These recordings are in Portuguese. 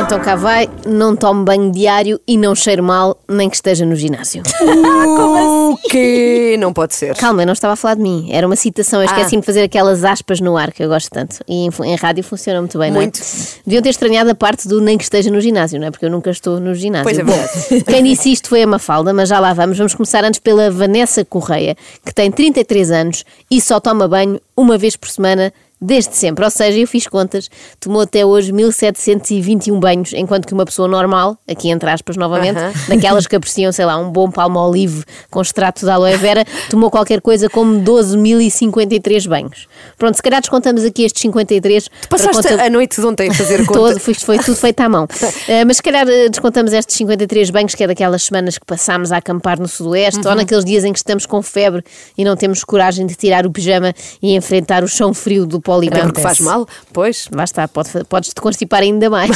Então cá vai, não tome banho diário e não cheire mal, nem que esteja no ginásio. O quê? Não pode ser. Calma, eu não estava a falar de mim. Era uma citação, eu esqueci-me de fazer aquelas aspas no ar que eu gosto tanto. E em, em rádio funciona muito bem, Muito. não é? Deviam ter estranhado a parte do nem que esteja no ginásio, não é? Porque eu nunca estou no ginásio. Pois é Bom, verdade. quem disse isto foi a Mafalda, mas já lá vamos. Vamos começar antes pela Vanessa Correia, que tem 33 anos e só toma banho uma vez por semana desde sempre. Ou seja, eu fiz contas, tomou até hoje 1721 banhos, enquanto que uma pessoa normal, aqui entre aspas novamente, Aham. daquelas que apreciam, sei lá, um bom palmo olive com extrato de aloe vera, tomou qualquer coisa como 12.053 banhos. Pronto, se calhar descontamos aqui estes 53. para Passaste conta- a noite de ontem a fazer conta. Todo, foi, foi tudo feito à mão. Eh, mas se calhar eh, descontamos estes 53 banhos, que é daquelas semanas que passámos a acampar no Sudoeste, Uhum. ou naqueles dias em que estamos com febre e não temos coragem de tirar o pijama e enfrentar o chão frio do Até polibanco. porque faz mal, pois. Lá está, pode, podes te constipar ainda mais.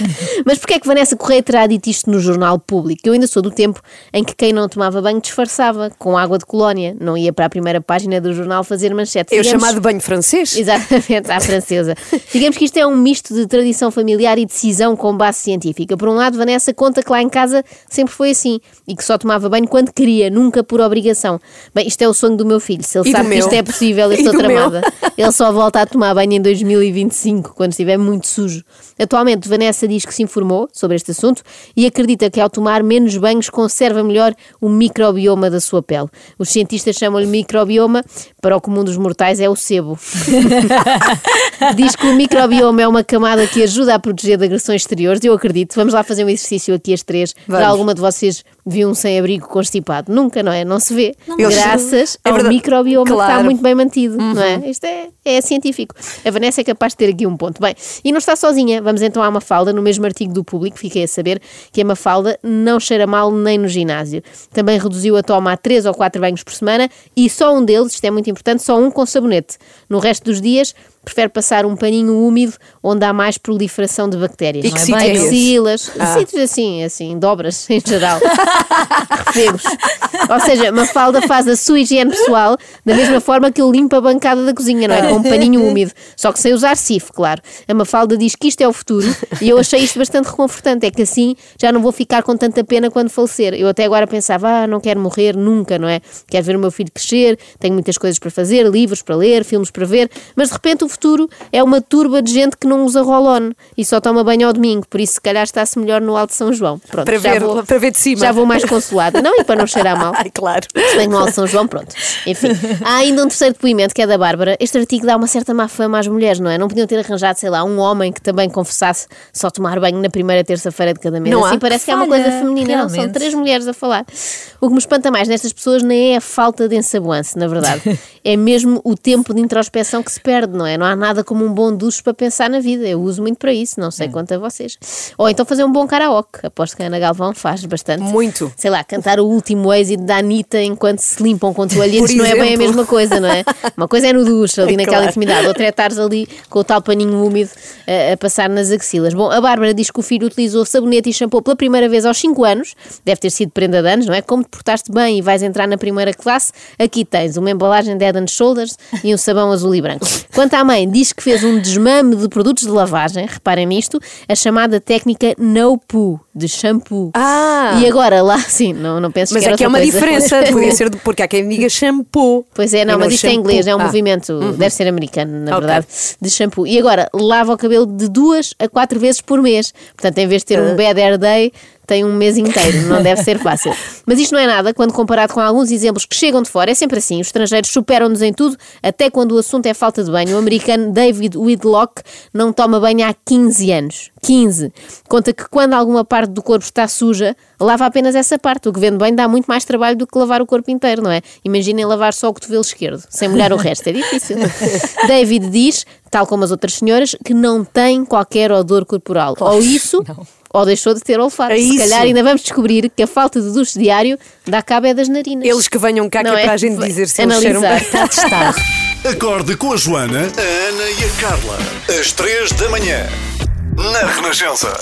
Mas porquê é que Vanessa Correia terá dito isto no jornal público? Eu ainda sou do tempo em que quem não tomava banho disfarçava com água de colónia, não ia para a primeira página do jornal fazer manchete. Eu Digamos- chamado banho francês. Exatamente, à francesa. Digamos que isto é um misto de tradição familiar e decisão com base científica. Por um lado, Vanessa conta que lá em casa sempre foi assim e que só tomava banho quando queria, nunca por obrigação. Bem, isto é o sonho do meu filho. Se ele E sabe que isto é possível, eu estou do meu. tramada. Ele só volta a tomar banho em 2025, quando estiver muito sujo. Atualmente, Vanessa diz que se informou sobre este assunto e acredita que ao tomar menos banhos conserva melhor o microbioma da sua pele. Os cientistas chamam-lhe microbioma, para o comum dos mortais é o sebo. Diz que o microbioma é uma camada que ajuda a proteger de agressões exteriores. Eu acredito. Vamos lá fazer um exercício aqui as três. Vamos. Já alguma de vocês viu um sem-abrigo constipado? Nunca, não é? Não se vê. Eles- Graças É ao microbioma que está Claro. Uhum. muito bem mantido, não é? Isto é, é científico. A Vanessa é capaz de ter aqui um ponto. Bem, e não está sozinha. Vamos então à Mafalda, no mesmo artigo do público, fiquei a saber que a Mafalda não cheira mal nem no ginásio. Também reduziu a toma a 3 ou 4 banhos por semana e só um deles, isto é muito importante, só um com sabonete. No resto dos dias, prefere passar um paninho úmido onde há mais proliferação de bactérias. E que sítio é esse? Axilas, Ah. sítios assim, assim, dobras em geral. Refegos. Ou seja, Mafalda faz a sua higiene pessoal da mesma forma que eu limpo a bancada da cozinha, não é? Com um paninho úmido. Só que sem usar sif, claro. A Mafalda diz que isto é o futuro e eu achei isto bastante reconfortante. É que assim já não vou ficar com tanta pena quando falecer. Eu até agora pensava, ah, não quero morrer nunca, não é? Quero ver o meu filho crescer, tenho muitas coisas para fazer, livros para ler, filmes para ver, mas de repente o futuro é uma turba de gente que não usa roll-on e só toma banho ao domingo, por isso se calhar está-se melhor no Alto São João. Pronto, Para já ver- vou, para ver de cima. Já vou mais consolada. Não, e para não cheirar mal. Ai, claro. Se bem que no Alto São João, pronto. Enfim, há ainda um terceiro depoimento que é da Bárbara. Este artigo dá uma certa má fama às mulheres, não é? Não podiam ter arranjado, sei lá, um homem que também confessasse só tomar banho na primeira terça-feira de cada mês. Não há? assim parece que é uma coisa feminina. Não, são realmente. três mulheres a falar. O que me espanta mais nestas pessoas nem é a falta de ensaboance, na verdade. É mesmo o tempo de introspeção que se perde, não é? Não há nada como um bom duche para pensar na vida. Eu uso muito para isso, não sei quanto a vocês. Ou então fazer um bom karaoke. Aposto que a Ana Galvão faz bastante. Muito. Sei lá, cantar o último êxito da Anitta enquanto se limpam com toalhetes não é bem a mesma coisa, não é? Uma coisa é no duche, ali É naquela claro. intimidade, outra é estares ali com o tal paninho úmido eh, a passar nas axilas. Bom, a Bárbara diz que o filho utilizou sabonete e shampoo pela primeira vez aos 5 anos, deve ter sido prenda de anos, não é? Como te portaste bem e vais entrar na primeira classe, aqui tens uma embalagem de Head and Shoulders e um sabão azul e branco. Quanto à mãe, diz que fez um desmame de produtos de lavagem, reparem nisto, a chamada técnica no poo, de shampoo. Ah. E agora lá, sim, não, não penso Mas que era é que é uma coisa. diferença. Podia ser de, porque há quem diga shampoo. Pois é, não, mas isto é shampoo. inglês, é um Ah. movimento, deve ser americano, na Ok. verdade, de shampoo. E agora, lava o cabelo de duas a quatro vezes por mês. Portanto, em vez de ter Ah. um bad hair day, tem um mês inteiro, não deve ser fácil. Mas isto não é nada, quando comparado com alguns exemplos que chegam de fora, é sempre assim, os estrangeiros superam-nos em tudo, até quando o assunto é falta de banho. O americano David Whitlock não toma banho há 15 anos. 15. Conta que quando alguma parte do corpo está suja, lava apenas essa parte. O que vendo bem dá muito mais trabalho do que lavar o corpo inteiro, não é? Imaginem lavar só o cotovelo esquerdo, sem molhar o resto. É difícil. David diz, tal como as outras senhoras, que não tem qualquer odor corporal. Ou isso, ou deixou de ter olfato. É Se isso. calhar ainda vamos descobrir que a falta de duche diário dá cabo é das narinas. Eles que venham cá, que Não é é? para a gente dizer se eles cheiram analisar. bem. Está testado. Acorde com a Joana, a Ana e a Carla. Às três da manhã. Na Renascença.